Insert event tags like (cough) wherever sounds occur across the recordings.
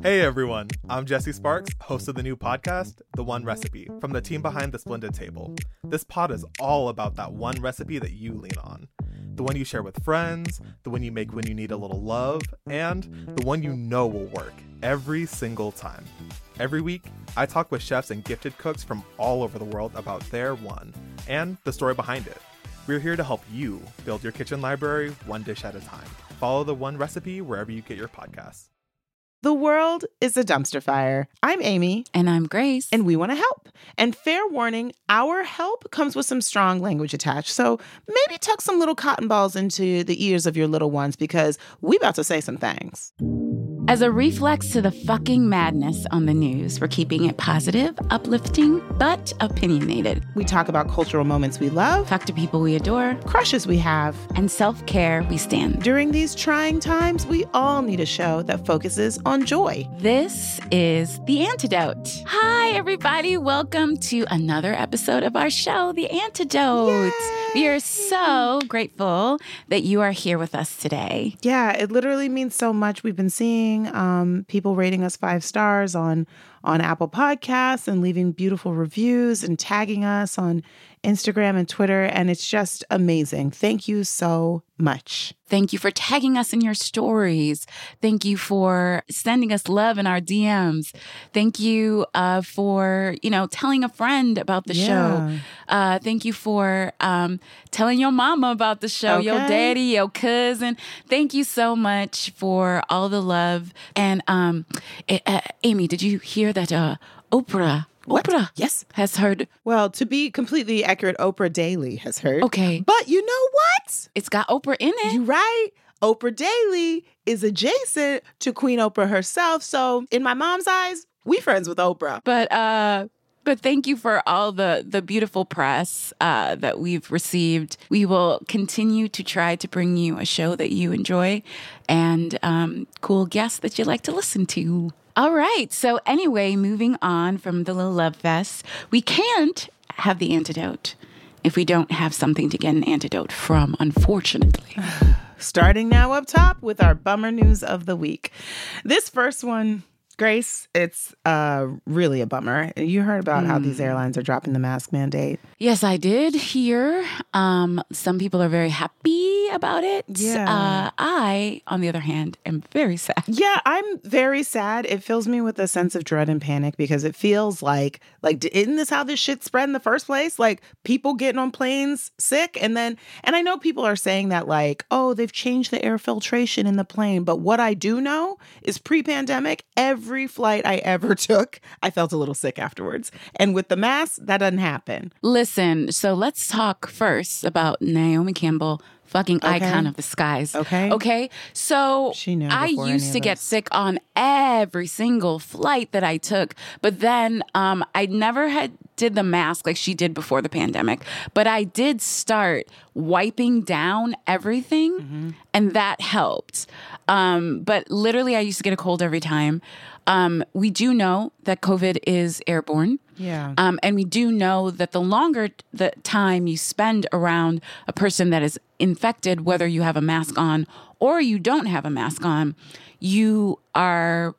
Hey everyone, I'm Jesse Sparks, host of the new podcast, The One Recipe, from the team behind The Splendid Table. This pod is all about that one recipe that you lean on. The one you share with friends, the one you make when you need a little love, and the one you know will work every single time. Every week, I talk with chefs and gifted cooks from all over the world about their one and the story behind it. We're here to help you build your kitchen library one dish at a time. Follow the one recipe wherever you get your podcasts. The world is a dumpster fire. I'm Amy. And I'm Grace. And we want to help. And fair warning, our help comes with some strong language attached. So maybe tuck some little cotton balls into the ears of your little ones because we about to say some things. As a reflex to the fucking madness on the news, we're keeping it positive, uplifting, but opinionated. We talk about cultural moments we love, talk to people we adore, crushes we have, and self care we stand. During these trying times, we all need a show that focuses on joy. This is The Antidote. Hi, everybody. Welcome to another episode of our show, The Antidote. Yay! We are so grateful that you are here with us today. Yeah, it literally means so much. We've been seeing um, people rating us five stars on on Apple Podcasts and leaving beautiful reviews and tagging us on Instagram and Twitter. And it's just amazing. Thank you so much. Thank you for tagging us in your stories. Thank you for sending us love in our DMs. Thank you uh, for, you know, telling a friend about the yeah. show. Uh, thank you for um, telling your mama about the show, okay. your daddy, your cousin. Thank you so much for all the love. And um, uh, Amy, did you hear that uh, Oprah what? Yes, has heard. Well, to be completely accurate, Oprah Daily has heard. Okay, but you know what? It's got Oprah in it. You right. Oprah Daily is adjacent to Queen Oprah herself, so in my mom's eyes, we friends with Oprah. But uh but thank you for all the the beautiful press uh, that we've received. We will continue to try to bring you a show that you enjoy and um, cool guests that you like to listen to. All right. So, anyway, moving on from the little love fest, we can't have the antidote if we don't have something to get an antidote from, unfortunately. (sighs) Starting now up top with our bummer news of the week. This first one Grace, it's uh, really a bummer. You heard about mm. how these hmm. airlines are dropping the mask mandate. Yes, I did hear. Um, some people are very happy about it. Yeah. Uh, I, on the other hand, am very sad. (laughs) Yeah, I'm very sad. It fills me with a sense of dread and panic because it feels like, like, isn't this how this shit spread in the first place? Like people getting on planes sick, and then, and I know people are saying that, like, oh, they've changed the air filtration in the plane. But what I do know is pre-pandemic, every every flight I ever (laughs) took, I felt a little sick afterwards. And with the mask, that doesn't happen. Listen, so let's talk first about Naomi Campbell fucking okay. icon of the skies. Okay. Okay. So she knew I used to get sick on every single flight that I took, but then um, I never had did the mask like she did before the pandemic, but I did start wiping down everything, mm-hmm. and that helped. Um, but literally, I used to get a cold every time. Um, we do know that COVID is airborne. Yeah. Um, and we do know that the longer the time you spend around a person that is infected, whether you have a mask on or you don't have a mask on, you are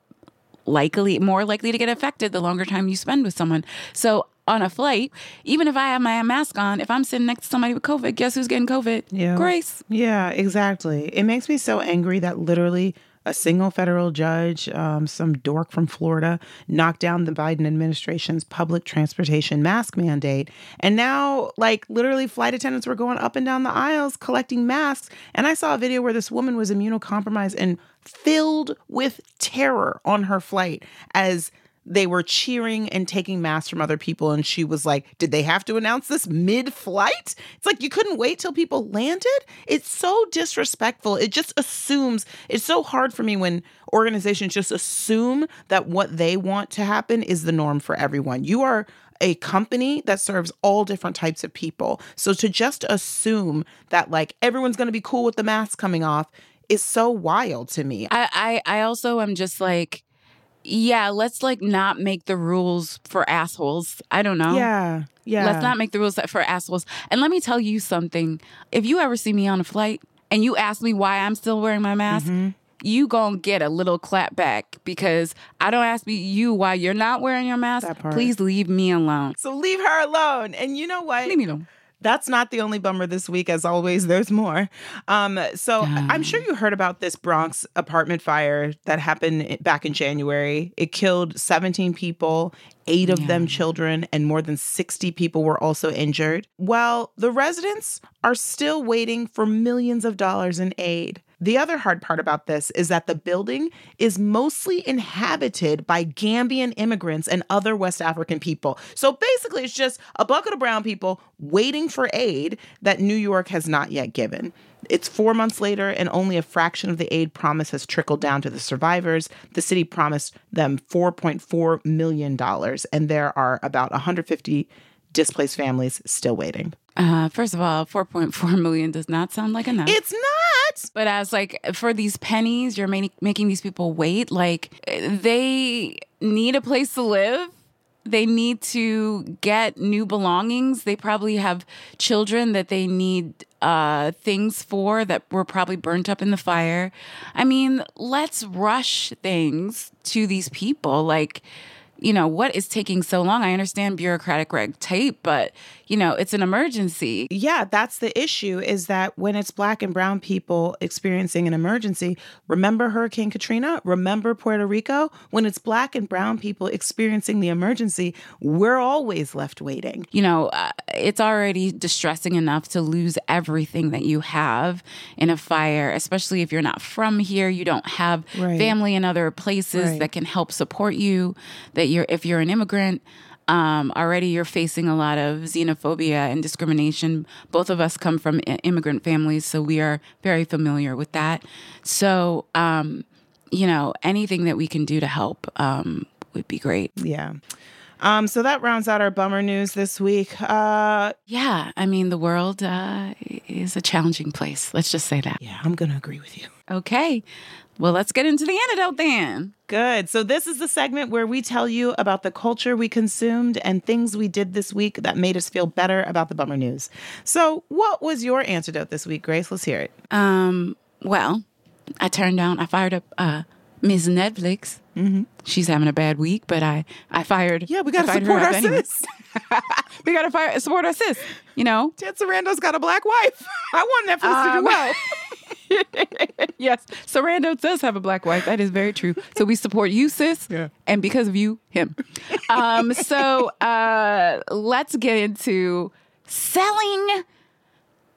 likely more likely to get affected the longer time you spend with someone. So on a flight, even if I have my mask on, if I'm sitting next to somebody with COVID, guess who's getting COVID? Yeah. Grace. Yeah, exactly. It makes me so angry that literally a single federal judge, um, some dork from Florida, knocked down the Biden administration's public transportation mask mandate. And now, like, literally, flight attendants were going up and down the aisles collecting masks. And I saw a video where this woman was immunocompromised and filled with terror on her flight as they were cheering and taking masks from other people. And she was like, Did they have to announce this mid flight? It's like you couldn't wait till people landed. It's so disrespectful. It just assumes, it's so hard for me when organizations just assume that what they want to happen is the norm for everyone. You are a company that serves all different types of people. So to just assume that like everyone's going to be cool with the mask coming off is so wild to me. I, I I also am just like yeah, let's like not make the rules for assholes. I don't know. Yeah. Yeah. Let's not make the rules for assholes. And let me tell you something. If you ever see me on a flight and you ask me why I'm still wearing my mask, mm-hmm. you gonna get a little clap back because I don't ask you why you're not wearing your mask. That part. Please leave me alone. So leave her alone. And you know what? Leave me alone. That's not the only bummer this week. As always, there's more. Um, so I'm sure you heard about this Bronx apartment fire that happened back in January. It killed 17 people, eight of them children, and more than 60 people were also injured. Well, the residents are still waiting for millions of dollars in aid. The other hard part about this is that the building is mostly inhabited by Gambian immigrants and other West African people. So basically, it's just a bucket of brown people waiting for aid that New York has not yet given. It's four months later, and only a fraction of the aid promise has trickled down to the survivors. The city promised them $4.4 million, and there are about 150 displaced families still waiting. Uh, first of all, 4.4 (laughs) million does not sound like enough. It's not! But as like for these pennies, you're ma- making these people wait. Like they need a place to live. They need to get new belongings. They probably have children that they need uh, things for that were probably burnt up in the fire. I mean, let's rush things to these people. Like, you know, what is taking so long? I understand bureaucratic red tape, but, you know, it's an emergency. Yeah, that's the issue is that when it's black and brown people experiencing an emergency, remember Hurricane Katrina? Remember Puerto Rico? When it's black and brown people experiencing the emergency, we're always left waiting. You know, uh, it's already distressing enough to lose everything that you have in a fire, especially if you're not from here, you don't have Right. family in other places Right. that can help support you, that you're if you're an immigrant, um, already you're facing a lot of xenophobia and discrimination. Both of us come from immigrant families, so we are very familiar with that. So, um, you know, anything that we can do to help um, would be great. Yeah. Um, so that rounds out our bummer news this week. Uh, Yeah, I mean, the world uh, is a challenging place. Let's just say that. yeah, I'm going to agree with you. Okay. Well, let's get into the antidote then. Good. So, this is the segment where we tell you about the culture we consumed and things we did this week that made us feel better about the bummer news. So, what was your antidote this week, Grace? Let's hear it. Um, well, I turned down, I fired up uh, Ms. Netflix. Mm-hmm. She's having a bad week, but I, I fired. Yeah, we got to support our anyway. sis. (laughs) we got to fire, support our sis. You know? Ted Sarandos got a black wife. (laughs) I want Netflix to do Um, well. (laughs) yes, Sarandos does have a black wife. That is very true. So we support you, sis. Yeah. And because of you, him. Um, so uh, let's get into selling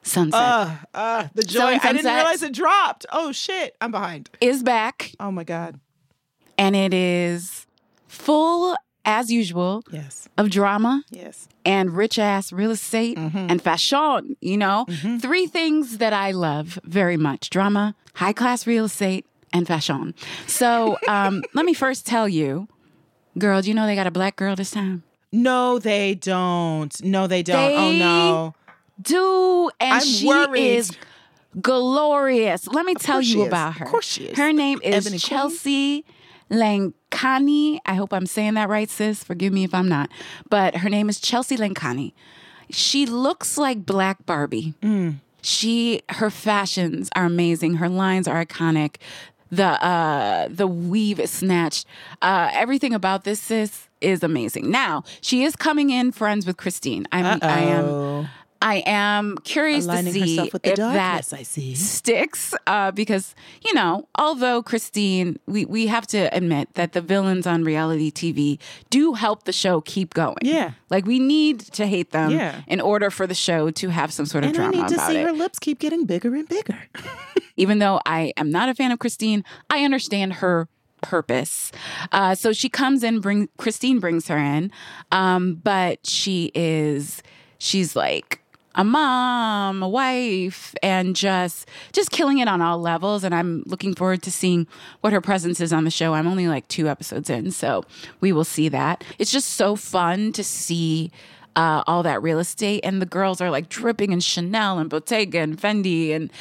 sunset. Uh, uh, the joy. Selling I didn't realize it dropped. Oh, shit. I'm behind. is back Oh, my God. and it is full as usual Yes. of drama Yes. and rich ass real estate and fashion. You know, three things that I love very much drama, high class real estate, and fashion. So (laughs) um, let me first tell you, girl, do you know they got a black girl this time? No, they don't. No, they don't. oh, no. Do and I'm she worried. is glorious. Let me tell you about her. Of course she is. Her name is Ebony Queen. Lazkani. I hope I'm saying that right, sis. Forgive me if I'm not. But her name is Chelsea Lazkani. She looks like Black Barbie. Mm. She her fashions are amazing. Her lines are iconic. The uh the weave is snatched. Uh everything about this sis is amazing. Now, she is coming in friends with Christine. I'm I am Uh-oh. I am curious Aligning to see if that darkness, I see. sticks uh, because you know although Christine we, we have to admit that the villains on reality TV do help the show keep going Yeah. like we need to hate them Yeah. in order for the show to have some sort of And I need to see it her lips keep getting bigger and bigger. (laughs) even though I am not a fan of Christine, I understand her purpose. Uh, so she comes in, bring Christine brings her in, um, but she is she's like a mom, a wife, and just just killing it on all levels. And I'm looking forward to seeing what her presence is on the show. I'm only like two episodes in, so we will see that. It's just so fun to see uh, all that real estate, and the girls are like dripping in Chanel and Bottega and Fendi and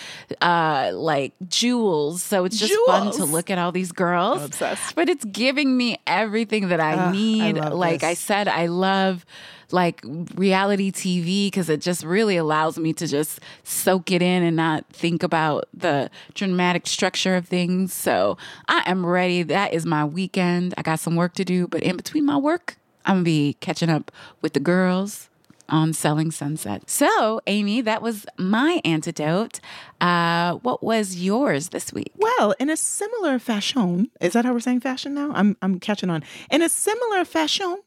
uh, like jewels. So it's just fun to look at all these girls. I'm Obsessed. But it's giving me everything that I I need. love like I said, I love like reality TV because it just really allows me to just soak it in and not think about the dramatic structure of things. So I am ready. That is my weekend. I got some work to do, but in between my work, I'm gonna be catching up with the girls on Selling Sunset. So, Amy, that was my antidote. Uh, what was yours this week? Well, in a similar fashion, is that how we're saying fashion now? I'm I'm catching on. In a similar fashion,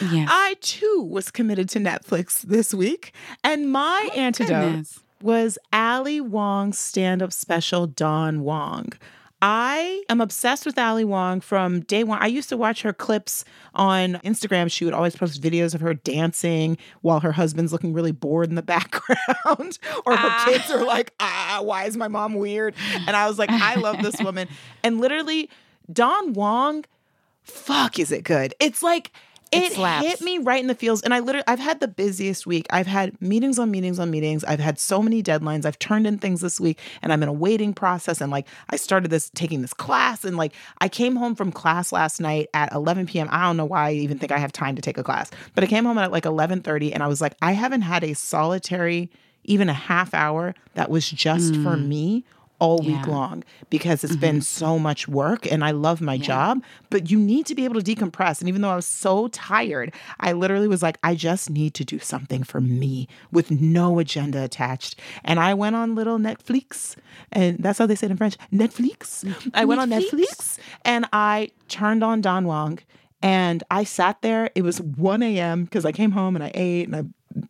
Yes. I too was committed to Netflix this week, and my antidote goodness. was Ali Wong's stand-up special Don Wong. I am obsessed with Ali Wong from day one. I used to watch her clips on Instagram. She would always post videos of her dancing while her husband's looking really bored in the (laughs) background, or her Ah. kids are like, "Ah, why is my mom weird?" And I was like, "I love this (laughs) woman." And literally, Don Wong fuck is it good it's like It it, slaps. hit me right in the feels and i literally i've had the busiest week. I've had meetings on meetings on meetings. I've had so many deadlines. I've turned in things this week and i'm in a waiting process and like i started this taking this class and like i came home from class last night at 11 p.m i don't know why i even think i have time to take a class but i came home at like 11.30 and i was like i haven't had a solitary even a half hour that was just for mm. me all week. Yeah. Mm-hmm. long because it's been so much work and I love my job, but you need to be able to decompress. And even though I was so tired, I literally was like, I just need to do something for me with no agenda attached. And I went on little Netflix, and that's how they say it in French Netflix. I went on Netflix. Netflix and I turned on Don Wong and I sat there. It was 1 a.m. because I came home and I ate and I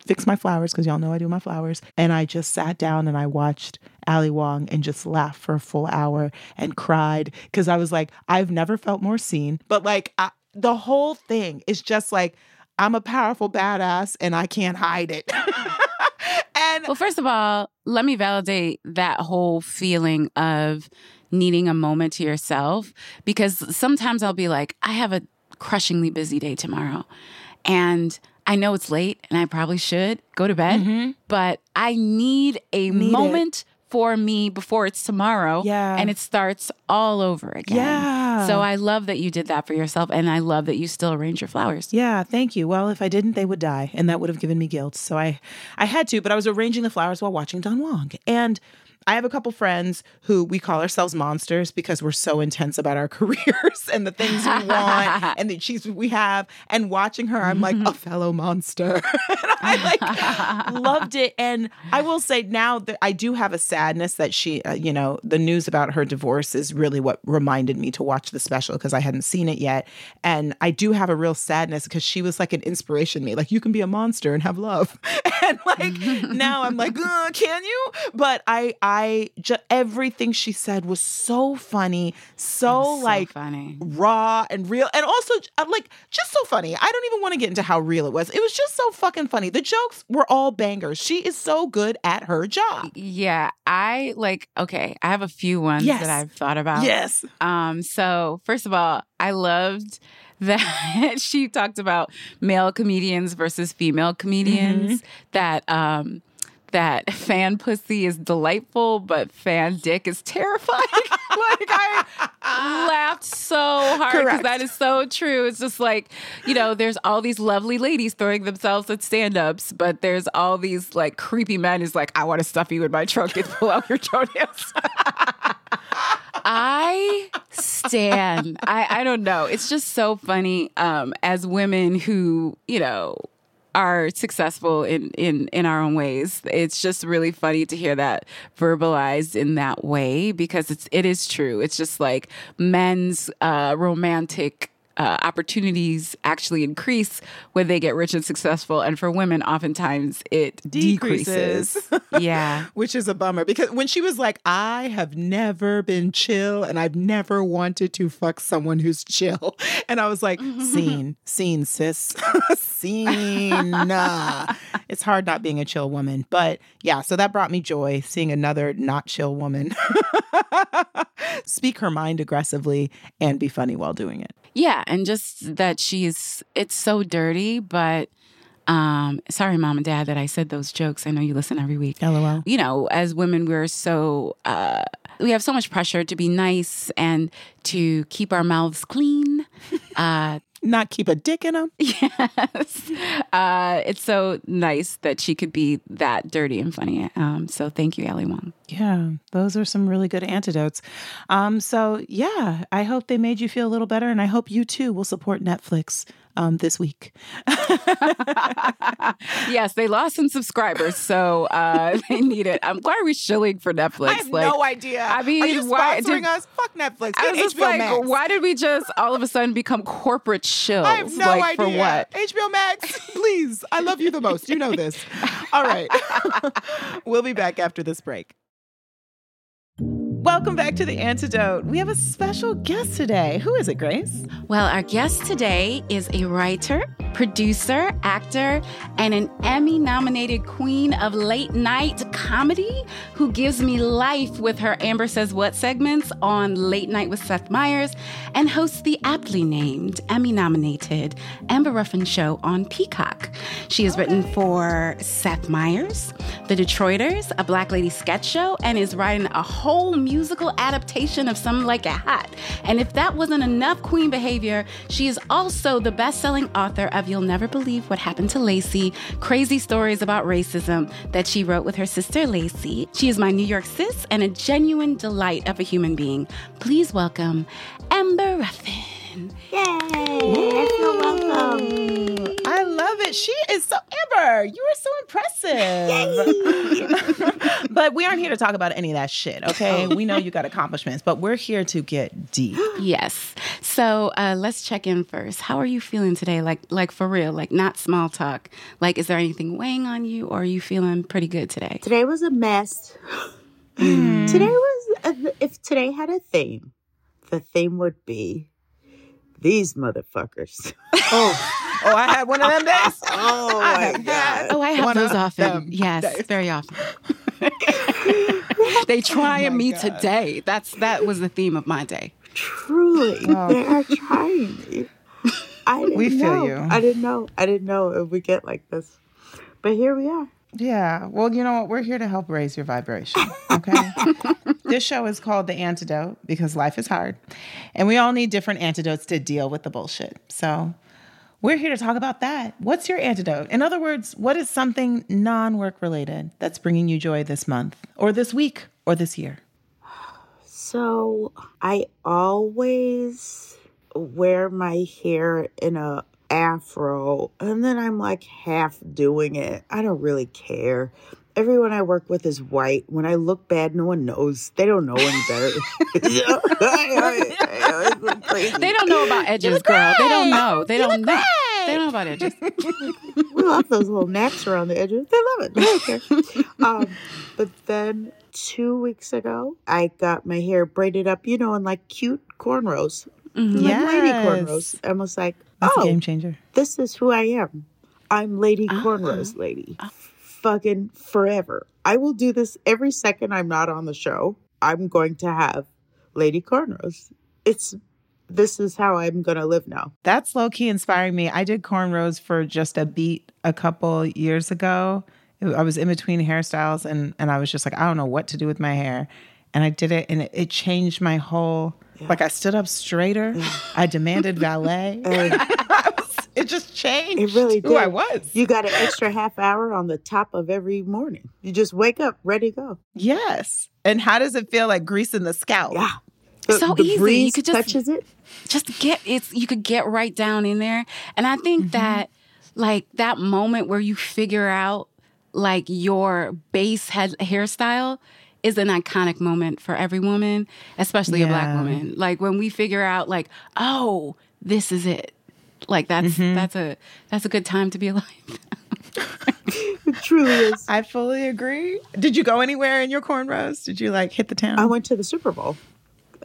fixed my flowers because y'all know I do my flowers. And I just sat down and I watched Ali Wong and just laughed for a full hour and cried because I was like, I've never felt more seen. But like I, the whole thing is just like, I'm a powerful badass and I can't hide it. (laughs) and Well, first of all, let me validate that whole feeling of needing a moment to yourself because sometimes I'll be like, I have a crushingly busy day tomorrow. And I know it's late and I probably should go to bed, but I need a Mm-hmm. Need it. moment for me before it's tomorrow. Yeah. And it starts all over again. Yeah. So I love that you did that for yourself. And I love that you still arrange your flowers. Yeah, thank you. Well, if I didn't, they would die, and that would have given me guilt. So I, I had to, but I was arranging the flowers while watching Don Wong, and I have a couple friends who we call ourselves monsters because we're so intense about our (laughs) careers and the things we want (laughs) and the achievements we have. And watching her, I'm like a fellow monster. (laughs) and I like loved it. And I will say now that I do have a sadness that she, uh, you know, the news about her divorce is really what reminded me to watch the special because I hadn't seen it yet. And I do have a real sadness because she was like an inspiration to me. Like, you can be a monster and have love. and like now I'm like, "Uh, can you? But I, I, ju- everything she said was so funny, so, So like funny. raw and real and also uh, like just so funny. I don't even want to get into how real it was. It was just so fucking funny. The jokes were all bangers. She is so good at her job. Yeah, I like okay, I have a few ones Yes. that I've thought about. yes. Um so first of all, I loved (laughs) that she talked about male comedians versus female comedians that um that fan pussy is delightful, but fan dick is terrifying. (laughs) like I laughed so hard because that is so true. It's just like, you know, there's all these lovely ladies throwing themselves at stand-ups, but there's all these like creepy men who's like, I want to stuff you in my trunk and pull out your toenails. (laughs) I stand. I, I don't know. It's just so funny um, as women who, you know, are successful in, in in our own ways. It's just really funny to hear that verbalized in that way because it's it is true. It's just like men's uh, romantic uh, opportunities actually increase when they get rich and successful, and for women, oftentimes it decreases. Decreases. (laughs) yeah. which is a bummer because when she was like i have never been chill and i've never wanted to fuck someone who's chill (laughs) and i was like seen seen sis (laughs) seen Nah. it's hard not being a chill woman but yeah so that brought me joy seeing another not chill woman speak her mind aggressively and be funny while doing it Yeah, and just that she's it's so dirty, but um sorry mom and dad that I said those jokes. I know you listen every week. lol You know, as women we're so uh we have so much pressure to be nice and to keep our mouths clean. (laughs) Uh not keep a dick in them. Yes. Uh, it's so nice that she could be that dirty and funny. Um, so thank you, Ali Wong. Yeah, those are some really good antidotes. Um, so yeah, I hope they made you feel a little better, and I hope you too will support Netflix um, this week. (laughs) yes, they lost some subscribers, so uh, (laughs) they need it. Um, why are we shilling for Netflix? I have no idea. I mean, are you why sponsoring did- us? Fuck Netflix. I was just HBO like, Max. why did we just all of a sudden become corporate shills? I have no like, idea. For what? HBO Max, please. I love you the most. You know this. (laughs) All right. we'll be back after this break. Welcome back to The Antidote. We have a special guest today. Who is it, Grace? Well, our guest today is a writer, producer, actor, and an Emmy nominated queen of late night comedy who gives me life with her Amber Says What segments on Late Night with Seth Meyers and hosts the aptly named Emmy nominated Amber Ruffin Show on Peacock. She has written for Seth Meyers, The Detroiters, a Black Lady sketch show, and is writing a whole musical adaptation of Some Like It Hot. And if that wasn't enough queen behavior, she is also the best selling author of You'll Never Believe What Happened to Lacey Crazy Stories About Racism that she wrote with her sister Lacey. She is my New York sis and a genuine delight of a human being. Please welcome Amber Ruffin. Yay! I feel welcome. I love it. She is so ever. You are so impressive. (laughs) but we aren't here to talk about any of that shit, okay? We know you got accomplishments, but we're here to get deep. (gasps) Yes. So uh, let's check in first. How are you feeling today? Like, like for real, like not small talk. Like, is there anything weighing on you, or are you feeling pretty good today? Today was a mess. (gasps) Today was, a, if today had a theme, the theme would be these motherfuckers. Oh, (laughs) oh, I had one of them days. (laughs) Oh I my have God. Oh, I have one those of often. Yes, days. very often. (laughs) they trying oh my me God. today. That's that was the theme of my day. Truly, oh. they are trying me. I didn't We feel know. you. I didn't know. I didn't know it would get like this. But here we are. Yeah. Well, you know what? We're here to help raise your vibration. Okay. (laughs) this show is called The Antidote because life is hard and we all need different antidotes to deal with the bullshit. So we're here to talk about that. What's your antidote? In other words, what is something non work related that's bringing you joy this month or this week or this year? So I always wear my hair in a afro and then I'm like half doing it. I don't really care. Everyone I work with is white. When I look bad, no one knows. They don't know any better. (laughs) They don't know about (laughs) edges, girl. They don't know. They don't know. They don't know about edges. (laughs) we love those little naps around the edges. They love it. They don't care. Um, but then two weeks ago, I got my hair braided up, you know, in like cute cornrows, Mhm. like lady cornrows. I was like, That's a oh, game changer. this is who I am. I'm Lady. Ah. Cornrows Lady. Ah. Fucking forever. I will do this every second I'm not on the show. I'm going to have Lady Cornrows. It's this is how I'm gonna live now. That's low key inspiring me. I did cornrows for just a beat a couple years ago. I was in between hairstyles and, and I was just like, I don't know what to do with my hair. And I did it and it, it changed my whole, like I stood up straighter. (laughs) I demanded valet. (laughs) And I was- (laughs) it just changed It really did. who. I was. You got an extra half hour on the top of every morning. You just wake up ready to go. yes. And how does it feel like greasing the scalp? Yeah. The, So the easy. You could just- touches it. just get it's you could get right down in there and i think mm-hmm. that like that moment where you figure out like your base head hairstyle is an iconic moment for every woman especially a black woman like when we figure out like oh this is it like that's mm-hmm. that's a that's a good time to be alive It (laughs) truly is. I fully agree. Did you go anywhere in your cornrows? Did you like hit the town? I went to the Super Bowl.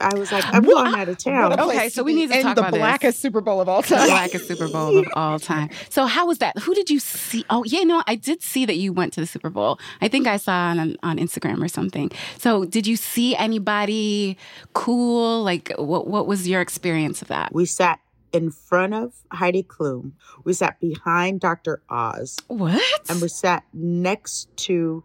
I was like, I'm going out of town. a Okay, so we need to in talk the about this. blackest Super Bowl of all the time. blackest Super Bowl of all time. So how was that? Who did you see? Oh, yeah, no, I did see that you went to the Super Bowl. I think I saw on on Instagram or something. So did you see anybody cool? Like, what what was your experience of that? We sat in front of Heidi Klum. We sat behind Dr. Oz. What? And we sat next to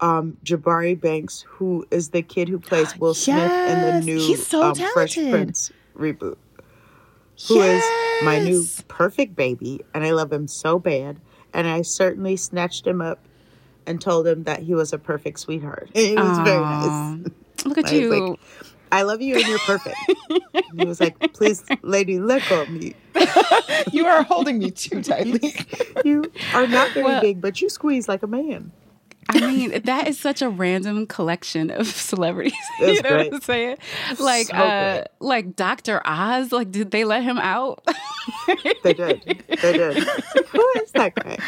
um, Jabari Banks, who is the kid who plays (gasps) Will Smith in the new he's so um, Fresh. Prince reboot. Who is my new perfect baby, and I love him so bad. And I certainly snatched him up and told him that he was a perfect sweetheart. (laughs) It was very nice. Look at I you. like, I love you and you're perfect. And he was like, (laughs) please, lady, let go of me. (laughs) You are holding me too tightly. You are not very Well- big, but you squeeze like a man. I mean, that is such a random collection of (laughs) celebrities. (laughs) you know great. what I'm saying? Like, So uh, like Dr. Oz. Like, did they let him out? They did. They did. (laughs) Who is that guy?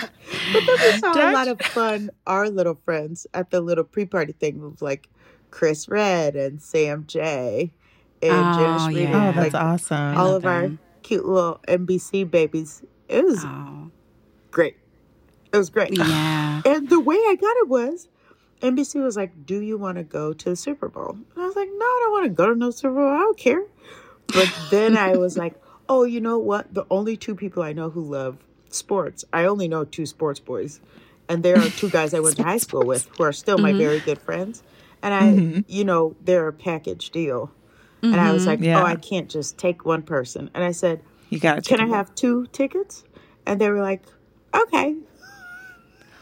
But then we saw a lot of fun, our little friends at the little pre party thing with like Chris Redd and Sam Jay and Oh, Janice yeah. Reed. Oh, that's like, awesome. all love of our cute little NBC babies. It was oh, great. It was great. yeah. And the way I got it was NBC was like, Do you want to go to the Super Bowl? And I was like, No, I don't want to go to no Super Bowl. I don't care. But then I was (laughs) like, Oh, you know what? The only two people I know who love sports, I only know two sports boys. And there are two guys I went to high school with who are still my very good friends. And I, you know, they're a package deal. And I was like, oh, Yeah. Oh, I can't just take one person. And I said, You got to Can I have two tickets? And they were like, Okay.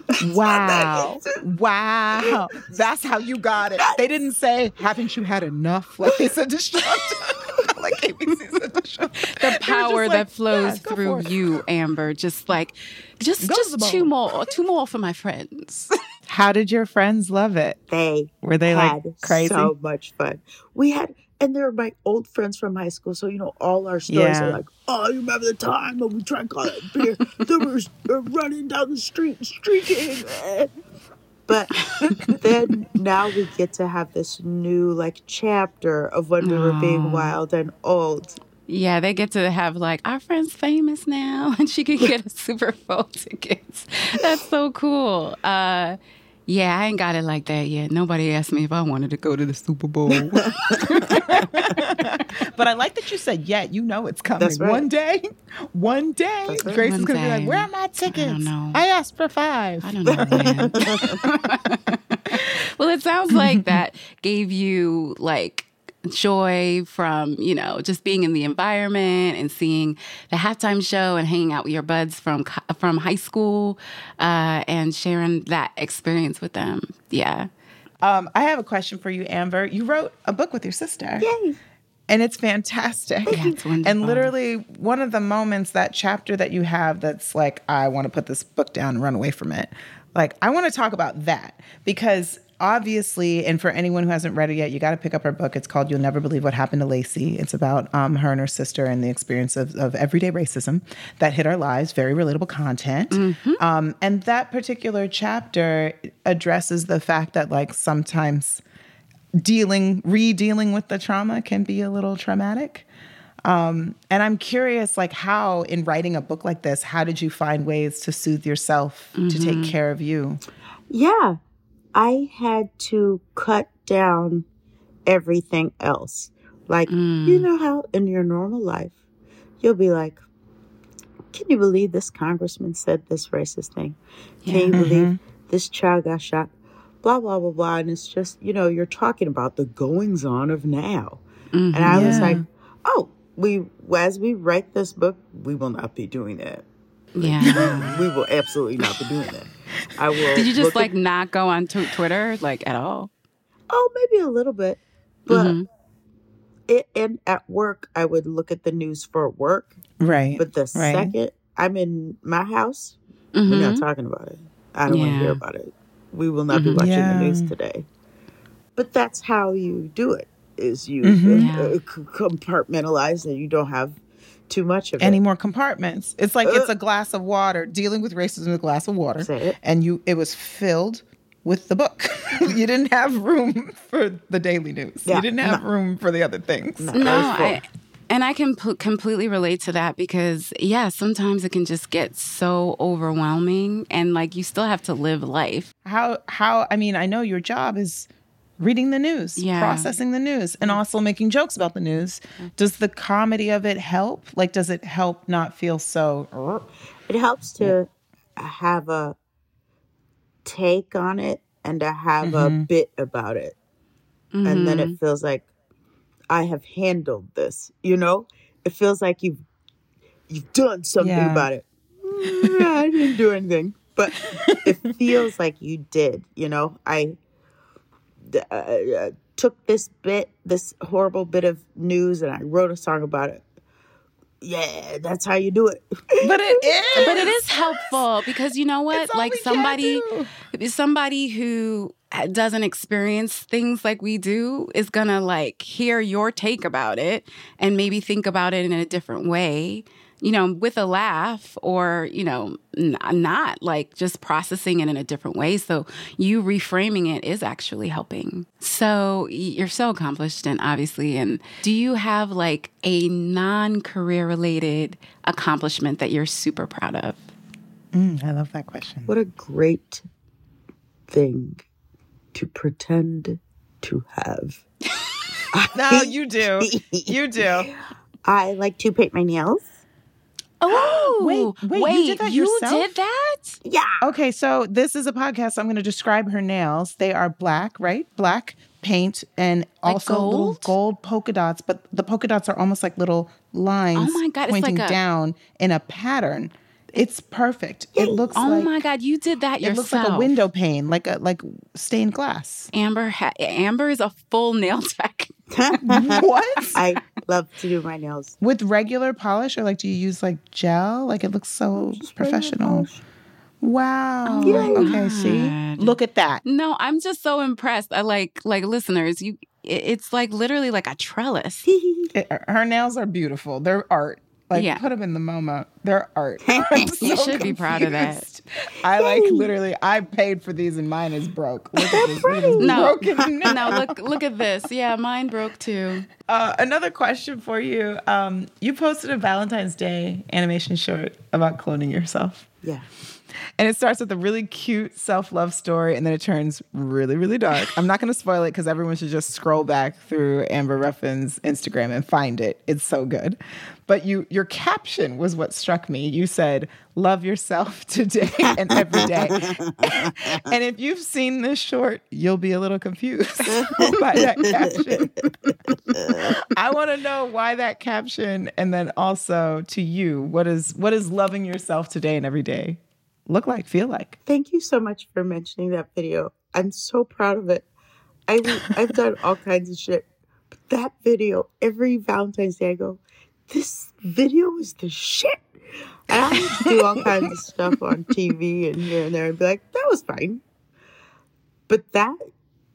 (laughs) Wow. wow. That's how you got it. They didn't say, haven't you had enough? Like they said to Shonda. (laughs) like ABC said to (laughs) The power that like, flows "Yeah, through you, Amber. Just like, just, Go just two more, two more for my friends. How did your friends love it? They Were they had like crazy? so much fun. We had, and they're my old friends from high school. So you know, all our stories Yeah. are like, "Oh, you remember the time when we drank all that beer? (laughs) they were uh, running down the street streaking." (laughs) But then now we get to have this new like chapter of when we were being wild and old. Yeah, they get to have like our friend's famous now, (laughs) and she can get a Super Bowl tickets. That's so cool. Uh, yeah, I ain't got it like that yet. Nobody asked me if I wanted to go to the Super Bowl. (laughs) But I like that you said, yeah, you know it's coming. That's right. One day, one day, That's. Grace One is going to be like, where are my tickets? know. I asked for five. I don't know when. (laughs) (laughs) well, it sounds like that gave you like joy from you know just being in the environment and seeing the halftime show and hanging out with your buds from from high school uh, and sharing that experience with them. Yeah. Um, I have a question for you, Amber. You wrote a book with your sister. Yay! and it's fantastic. Yeah, it's wonderful. And literally, one of the moments, that chapter that you have that's like, I want to put this book down and run away from it. Like, I want to talk about that because obviously, and for anyone who hasn't read it yet, you got to pick up her book. It's called You'll Never Believe What Happened to Lacey. It's about um, her and her sister and the experience of, of everyday racism that hit our lives, very relatable content. Mm-hmm. Um, and that particular chapter addresses the fact that, like, sometimes dealing re-dealing with the trauma can be a little traumatic um, and i'm curious like how in writing a book like this how did you find ways to soothe yourself to take care of you Yeah, I had to cut down everything else. Like, you mm. know how in your normal life, you'll be like, can you believe this congressman said this racist thing? Can you believe mm-hmm. this child got shot? Blah, blah, blah, blah. And it's just, you know, you're talking about the goings on of now. And mm-hmm. I was like, oh, we, as we write this book, we will not be doing that. Yeah. (laughs) We will absolutely not be doing that. I will. Did you just look at- like not go on t- Twitter like at all? Oh, maybe a little bit. But Mhm. it and at work I would look at the news for work. right But the right second I'm in my house, we're Mhm. not talking about it. I don't want to hear about it. We will not be Mhm. watching Yeah. the news today. But that's how you do it. Is you Mhm. uh, uh, compartmentalize and you don't have too much of any it. more compartments it's like it's uh. a glass of water dealing with racism with a glass of water Say it. and you it was filled with the book (laughs) you didn't have room for the daily news Yeah, you didn't have no. room for the other things No. No, That was full. I, and I can p- completely relate to that because, yeah, sometimes it can just get so overwhelming and like you still have to live life. how how i mean i know your job is reading the news Yeah. processing the news and mm-hmm. also making jokes about the news mm-hmm. does the comedy of it help like does it help not feel so It helps to have a take on it and to have a mm-hmm. bit about it. And then it feels like I have handled this, you know? It feels like you've you've done something Yeah. about it. Mm, I didn't do anything, but it (laughs) feels like you did. You know, I uh, uh, took this bit, this horrible bit of news, and I wrote a song about it. Yeah, that's how you do it. But it (laughs) is. but it is helpful because you know what like somebody somebody who doesn't experience things like we do is gonna like hear your take about it and maybe think about it in a different way you know with a laugh or you know n- not like just processing it in a different way so you reframing it is actually helping so you're so accomplished and obviously and do you have like a non-career related accomplishment that you're super proud of Mm, I love that question. What a great thing to pretend to have. (laughs) No, you do. You do. (laughs) I like to paint my nails. Oh, Wait, wait, you did that you yourself? did that? Yeah. Okay, so this is a podcast. I'm going to describe her nails. They are black, right? Black paint and Like also little gold? gold polka dots, but the polka dots are almost like little lines Oh my God, it's pointing like a- down in a pattern. It's perfect. It looks Oh like my God, you did that yourself. it looks like a window pane, like a like stained glass. Amber, ha- Amber is a full nail tech. (laughs) (laughs) what? I love to do my nails. With regular polish or like do you use like gel? Like it looks so professional. Wow. Oh okay, see? Look at that. No, I'm just so impressed. I like, like listeners, you. It's like literally like a trellis. (laughs) It- her nails are beautiful. They're art. Like Yeah. put them in the MoMA. They're art. (laughs) I'm You so should be proud of that. I like literally. I paid for these and mine is broke. Look at this. Look at this No, broken nail. (laughs) no, look, look at this. Yeah, mine broke too. Uh, another question for you. Um, you posted a Valentine's Day animation short about cloning yourself. Yeah. And it starts with a really cute self love story, and then it turns really, really dark. I'm not going to spoil it because everyone should just scroll back through Amber Ruffin's Instagram and find it. It's so good. But you, your caption was what struck me. You said, "Love yourself (laughs) today and every day." (laughs) and if you've seen this short, you'll be a little confused (laughs) by that caption. I want to know why that caption, and then also to you, what is what is loving yourself today and every day look like, feel like? Thank you so much for mentioning that video. I'm so proud of it. I I've done all kinds of shit. But that video, every Valentine's Day I go, this video is the shit. And I used to do all kinds of stuff on TV and here and there and be like, that was fine. But that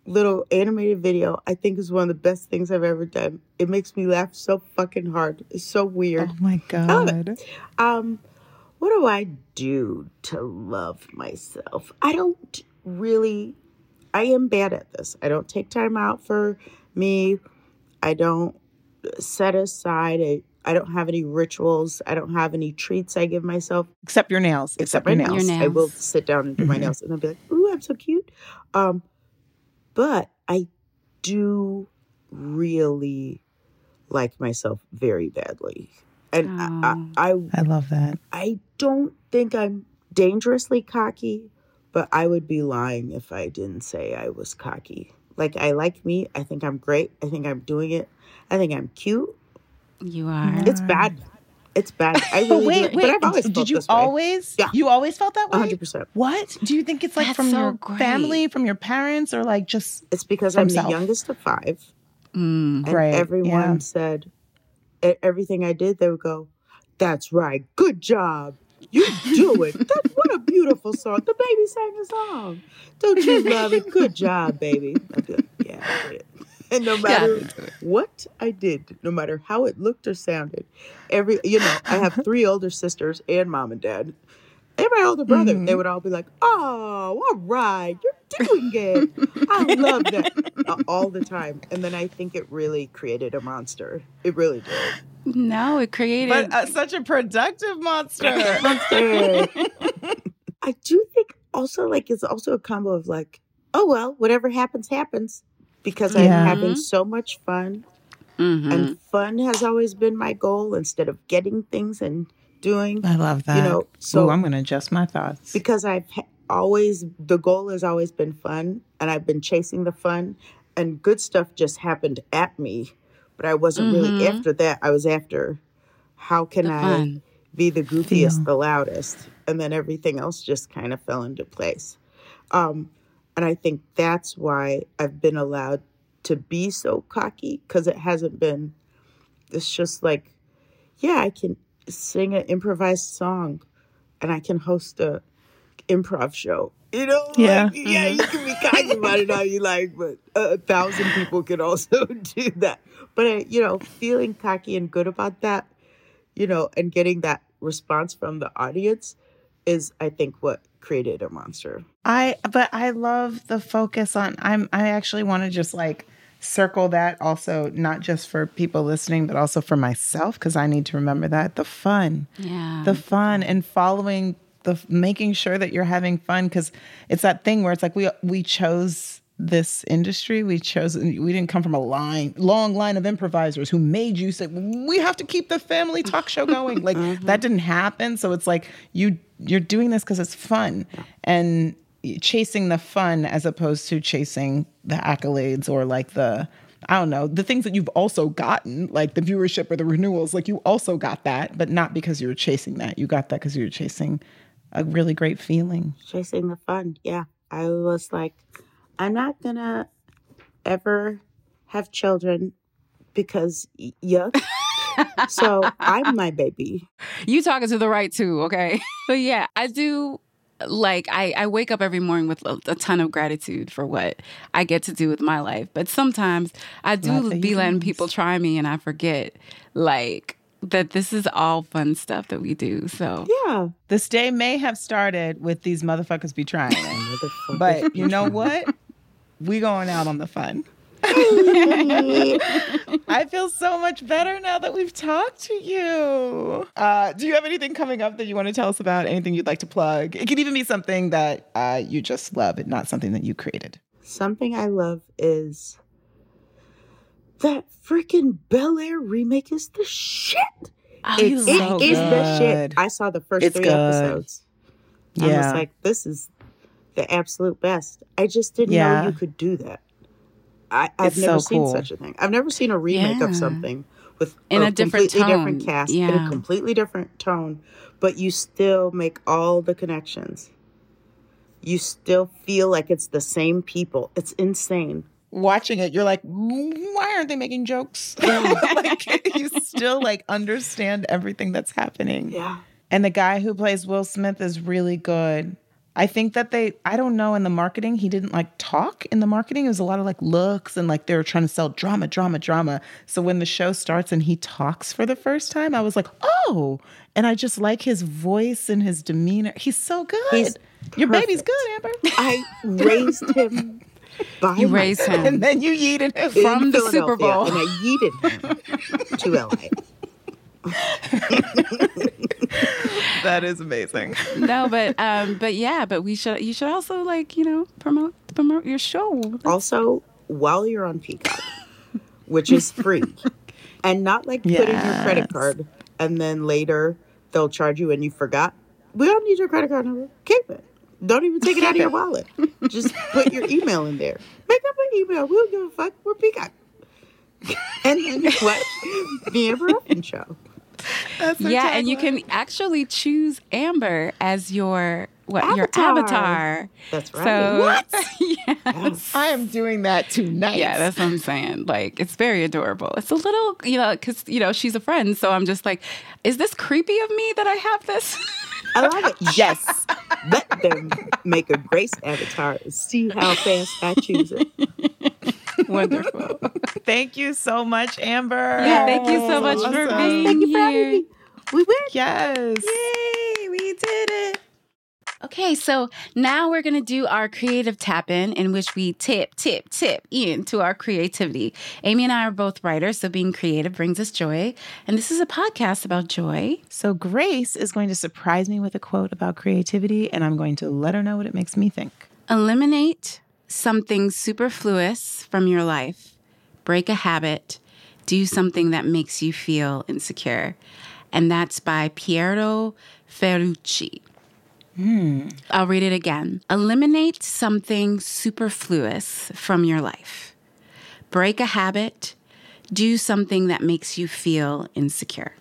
little animated video, I think is one of the best things I've ever done. It makes me laugh so fucking hard. It's so weird. Oh my god! Um, what do I do to love myself? I don't really. I am bad at this. I don't take time out for me. I don't set aside. A, I don't have any rituals. I don't have any treats I give myself Except your nails. except Except, my your nails. nails. I will sit down and do my Mhm. nails, and I'll be like, "Ooh, I'm so cute." Um, but I do really like myself very badly, and Oh. I, I, I love that. I don't think I'm dangerously cocky, but I would be lying if I didn't say I was cocky. Like I like me. I think I'm great. I think I'm doing it. I think I'm cute. You are. It's bad. It's bad. (laughs) I really wait, do. wait. But I've always did felt you this way. always? Yeah. You always felt that way. 100%. What do you think it's like That's from so your great. family, from your parents, or like just It's because From I'm self. the youngest of five. Mm. And Right, everyone yeah. said everything I did, they would go, That's right. Good job. You do it. That, what a beautiful song. The baby sang a song. Don't you love it? Good job, baby. I'd be like, yeah, I did it. (laughs) And no matter what I did, no matter how it looked or sounded, every you know, I have three older sisters and mom and dad. And my older brother, Mhm. they would all be like, "Oh, all right, you're doing it. I (laughs) love that." Uh, all the time, and then I think it really created a monster. It really did. No, it created. but uh, such a productive monster. (laughs) Monster. (laughs) I do think also like it's also a combo of like, oh well, whatever happens, happens, because I'm having so much fun, Mhm. and fun has always been my goal instead of getting things and doing. I love that. You know, so Ooh, I'm gonna adjust my thoughts. because I've ha- always the goal has always been fun, and I've been chasing the fun, and good stuff just happened at me, but I wasn't really Mhm. after that. I was after how can The I fun. be the goofiest, the loudest, and then everything else just kind of fell into place. Um, and I think that's why I've been allowed to be so cocky because it hasn't been. It's just like, yeah, I can sing an improvised song, and I can host a improv show. You know, Yeah. like, yeah, you can be cocky (laughs) about it all you like, but a thousand people can also (laughs) do that. But uh, you know, feeling cocky and good about that, you know, and getting that response from the audience is, I think, what created a monster. I but I love the focus on I'm I actually want to just like circle that also not just for people listening but also for myself cuz I need to remember that the fun. Yeah. The fun and following the making sure that you're having fun cuz it's that thing where it's like we we chose this industry. We chose we didn't come from a line long line of improvisers who made you say we have to keep the family talk show going. Like mm-hmm. that didn't happen. So it's like you you're doing this because it's fun and chasing the fun as opposed to chasing the accolades or like the I don't know, the things that you've also gotten, like the viewership or the renewals, like you also got that, but not because you were chasing that. You got that because you were chasing a really great feeling. chasing the fun. Yeah. I was like, I'm not gonna ever have children because y- yuck. (laughs) so I'm my baby. You talking to the right too, okay? (laughs) but yeah, I do like I, I wake up every morning with a, a ton of gratitude for what I get to do with my life. But sometimes I do Love be letting people try me and I forget like that this is all fun stuff that we do. So Yeah. This day may have started with these motherfuckers be trying, Motherfucker. but you know what? We going out on the fun. (laughs) I feel so much better now that we've talked to you. Uh, do you have anything coming up that you want to tell us about? Anything you'd like to plug? It could even be something that uh, you just love and not something that you created. Something I love is that freaking Bel Air remake is the shit. oh, It, it like is it. the shit. I saw the first It's three good. episodes. I was like, this is the absolute best. I just didn't Yeah. know you could do that. I, I've It's never so seen cool. such a thing. I've never seen a remake Yeah. of something with In a different completely different tone. cast in a completely different tone, but you still make all the connections. You still feel like it's the same people. It's insane. Watching it, you're like, why aren't they making jokes? (laughs) (laughs) like, you still like understand everything that's happening. Yeah. And the guy who plays Will Smith is really good. I think that they, I don't know, in the marketing, he didn't like talk in the marketing. It was a lot of like looks and like they were trying to sell drama, drama, drama. So when the show starts and he talks for the first time, I was like, oh. And I just like his voice and his demeanor. He's so good. He's Your baby's good, Amber. I (laughs) raised him by You raised him. and then you yeeted him. from the Super Bowl. and I yeeted him to LA. (laughs) That is amazing. no, but um, but yeah, but we should you should also like you know promote promote your show. Also, while you're on Peacock, which is free, (laughs) and not like put in your credit card and then later they'll charge you and you forgot. We don't need your credit card number. Keep it. Don't even take it out of your (laughs) wallet. Just put your email in there. Make up an email. We don't give a fuck. We're Peacock. and then watch the Amber Ruffin show. That's her Yeah, and you can actually choose Amber as your what your Avatar. avatar. That's right. So What? (laughs) yes. I am doing that tonight. Yeah, that's what I'm saying. Like, it's very adorable. It's a little, you know, because, you know, she's a friend. So I'm just like, is this creepy of me that I have this? (laughs) I love it. Yes. Let them make a Grace avatar and see how fast I choose it. (laughs) Wonderful. Thank you so much, Amber. Yeah, thank you so much for being Thank you for here. me. We win. Yes. Yay, we did it. Okay, so now we're going to do our creative tap in, in which we tip, tip, tip into our creativity. Amy and I are both writers, so being creative brings us joy. And this is a podcast about joy. So Grace is going to surprise me with a quote about creativity, and I'm going to let her know what it makes me think. Eliminate something superfluous from your life, break a habit, do something that makes you feel insecure. And that's by Piero Ferrucci. Hmm. I'll read it again. Eliminate something superfluous from your life. Break a habit. Do something that makes you feel insecure.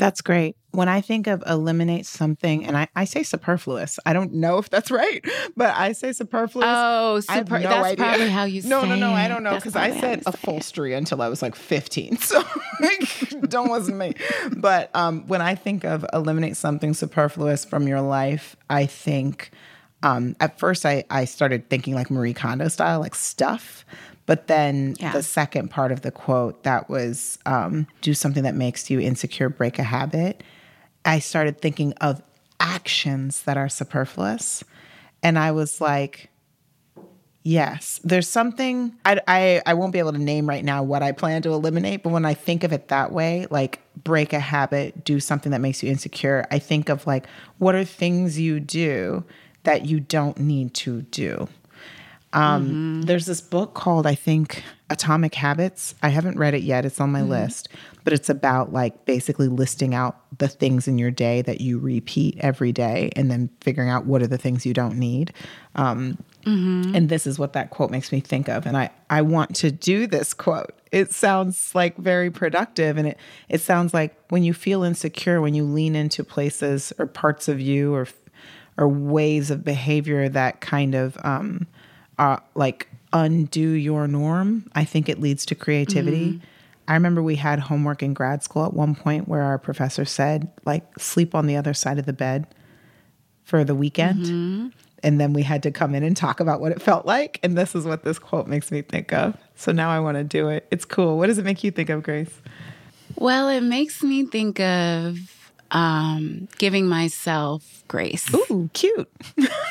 That's great. When I think of eliminate something, and I, I say superfluous, I don't know if that's (laughs) right, but I say superfluous. Oh, super, no that's idea. probably how you No, (laughs) say no, no, no, I don't know because I said it. upholstery until I was like 15. (laughs) So like, don't listen to me. But um, when I think of eliminate something superfluous from your life, I think um, at first I, I started thinking like Marie Kondo style, like stuff. But then Yeah. the second part of the quote that was um, do something that makes you insecure, break a habit. I started thinking of actions that are superfluous. And I was like, Yes, there's something I, I I won't be able to name right now what I plan to eliminate, but when I think of it that way, like break a habit, do something that makes you insecure, I think of like what are things you do that you don't need to do. Um, There's this book called I think Atomic Habits. I haven't read it yet. It's on my list, but it's about like basically listing out the things in your day that you repeat every day, and then figuring out what are the things you don't need. Um, and this is what that quote makes me think of. And I, I want to do this quote. It sounds like very productive. And it, it sounds like when you feel insecure, when you lean into places or parts of you or, or ways of behavior that kind of um, are like undo your norm, I think it leads to creativity. Mm-hmm. I remember we had homework in grad school at one point where our professor said, like, sleep on the other side of the bed for the weekend. Mm-hmm. And then we had to come in and talk about what it felt like. And this is what this quote makes me think of. So now I want to do it. It's cool. What does it make you think of, Grace? Well, it makes me think of um, giving myself grace Ooh, cute.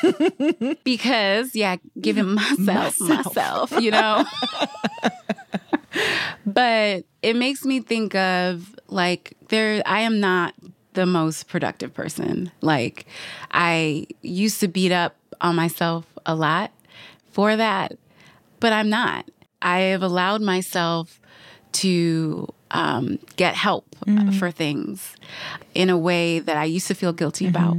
(laughs) because, yeah, giving (laughs) myself, myself, you know. (laughs) but it makes me think of like there. I am not the most productive person. Like I used to beat up on myself a lot for that, but I'm not. I have allowed myself to um, get help for things in a way that I used to feel guilty about,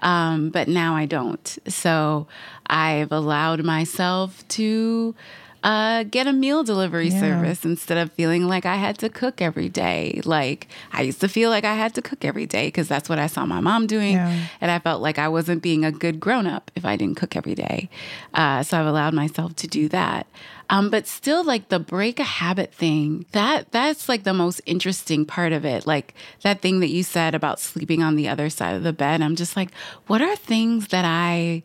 um, but now I don't. So I've allowed myself to uh, get a meal delivery Yeah. service instead of feeling like I had to cook every day. Like I used to feel like I had to cook every day because that's what I saw my mom doing, Yeah. and I felt like I wasn't being a good grown up if I didn't cook every day. Uh, so I've allowed myself to do that. Um, but still, like the break a habit thing, that that's like the most interesting part of it. Like that thing that you said about sleeping on the other side of the bed. I'm just like, what are things that I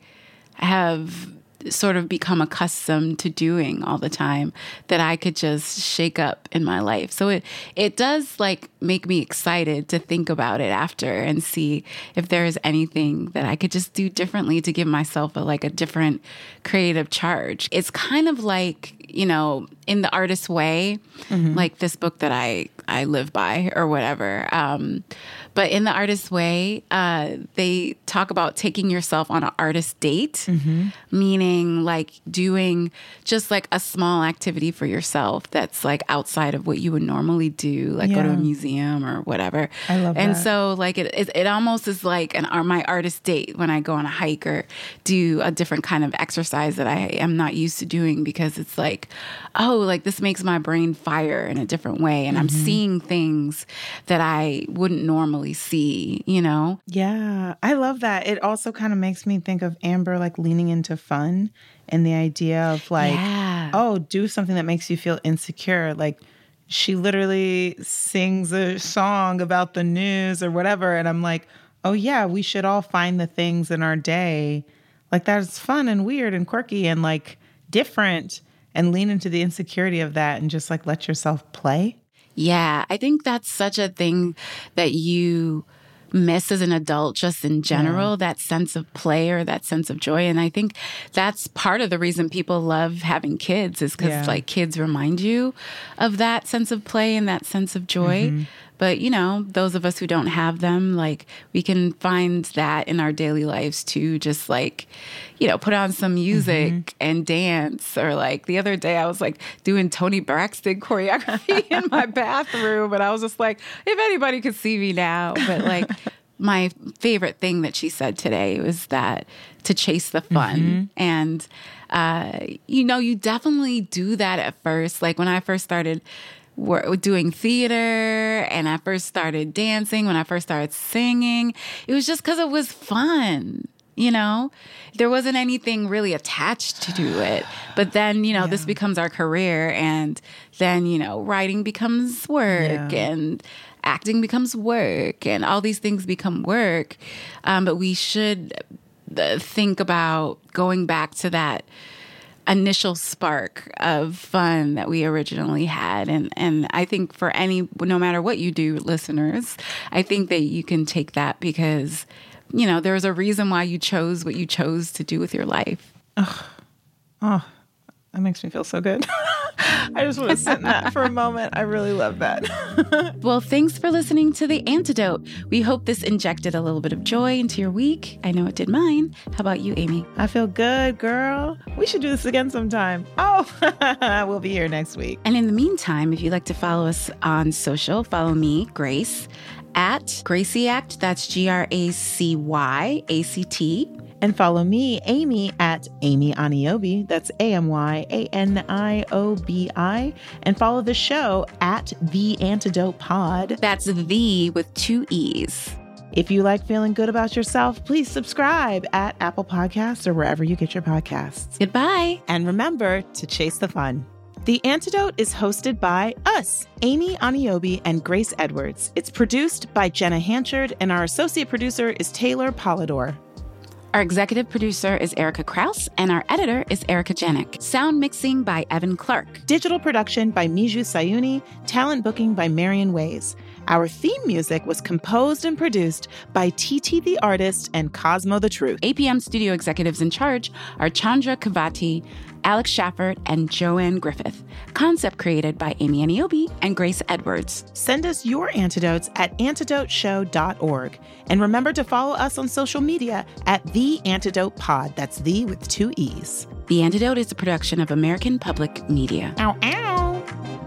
have sort of become accustomed to doing all the time that I could just shake up in my life. So it it does like make me excited to think about it after and see if there is anything that I could just do differently to give myself a like a different creative charge. It's kind of like, you know, in the artist way, mm-hmm. like this book that I I live by or whatever. Um but in the artist way, uh, they talk about taking yourself on an artist date, meaning like doing just like a small activity for yourself that's like outside of what you would normally do, like go to a museum or whatever. I love and that. so like it, it, it almost is like an uh, my artist date when I go on a hike or do a different kind of exercise that I am not used to doing because it's like, oh, like this makes my brain fire in a different way, and I'm seeing things that I wouldn't normally see. You know? Yeah, I love that. It also kind of makes me think of Amber like leaning into fun and the idea of like, Yeah. oh, do something that makes you feel insecure. Like she literally sings a song about the news or whatever. And I'm like, oh, yeah, we should all find the things in our day like that's fun and weird and quirky and like different and lean into the insecurity of that and just like let yourself play. Yeah, I think that's such a thing that you miss as an adult just in general that sense of play or that sense of joy. And i think that's part of the reason people love having kids is because Yeah. like kids remind you of that sense of play and that sense of joy mm-hmm. But you know those of us who don't have them like we can find that in our daily lives too just like you know put on some music and dance. Or like the other day i was like doing Toni Braxton choreography (laughs) in my bathroom and i was just like if anybody could see me now. But like (laughs) my favorite thing that she said today was that to chase the fun. And uh, you know you definitely do that at first. Like when i first started were doing theater and I first started dancing, when I first started singing, it was just because it was fun. You know, there wasn't anything really attached to it. But then, you know, yeah. this becomes our career. And then, you know, writing becomes work yeah. and acting becomes work and all these things become work. Um, but we should uh, think about going back to that initial spark of fun that we originally had. And and I think for any no matter what you do listeners I think that you can take that because you know there's a reason why you chose what you chose to do with your life. Oh, oh that makes me feel so good. (laughs) I just want to (laughs) sit in that for a moment. I really love that. (laughs) well, thanks for listening to The Antidote. We hope this injected a little bit of joy into your week. I know it did mine. How about you, Amy? I feel good, girl. We should do this again sometime. Oh, we'll be here next week. And in the meantime, if you'd like to follow us on social, follow me, Grace, at Gracie Act. That's G R A C Y A C T. And follow me, Amy, at Amy Aniobi. That's A M Y A N I O B I. And follow the show at The Antidote Pod. That's the with two E's. If you like feeling good about yourself, please subscribe at Apple Podcasts or wherever you get your podcasts. Goodbye. And remember to chase the fun. The Antidote is hosted by us, Amy Aniobi and Grace Edwards. It's produced by Jenna Hanchard, and our associate producer is Taylor Polidor. Our executive producer is Erica Kraus, and our editor is Erica Janik. Sound mixing by Evan Clark. Digital production by Miju Sayuni. Talent booking by Marion Ways. Our theme music was composed and produced by TT the Artist and Cosmo the Truth. APM studio executives in charge are Chandra Kavati, Alex Schaffert, and Joanne Griffith. Concept created by Amy Aniobi and Grace Edwards. Send us your antidotes at antidoteshow.org. And remember to follow us on social media at The Antidote Pod. That's the with two E's. The Antidote is a production of American Public Media. Ow, ow.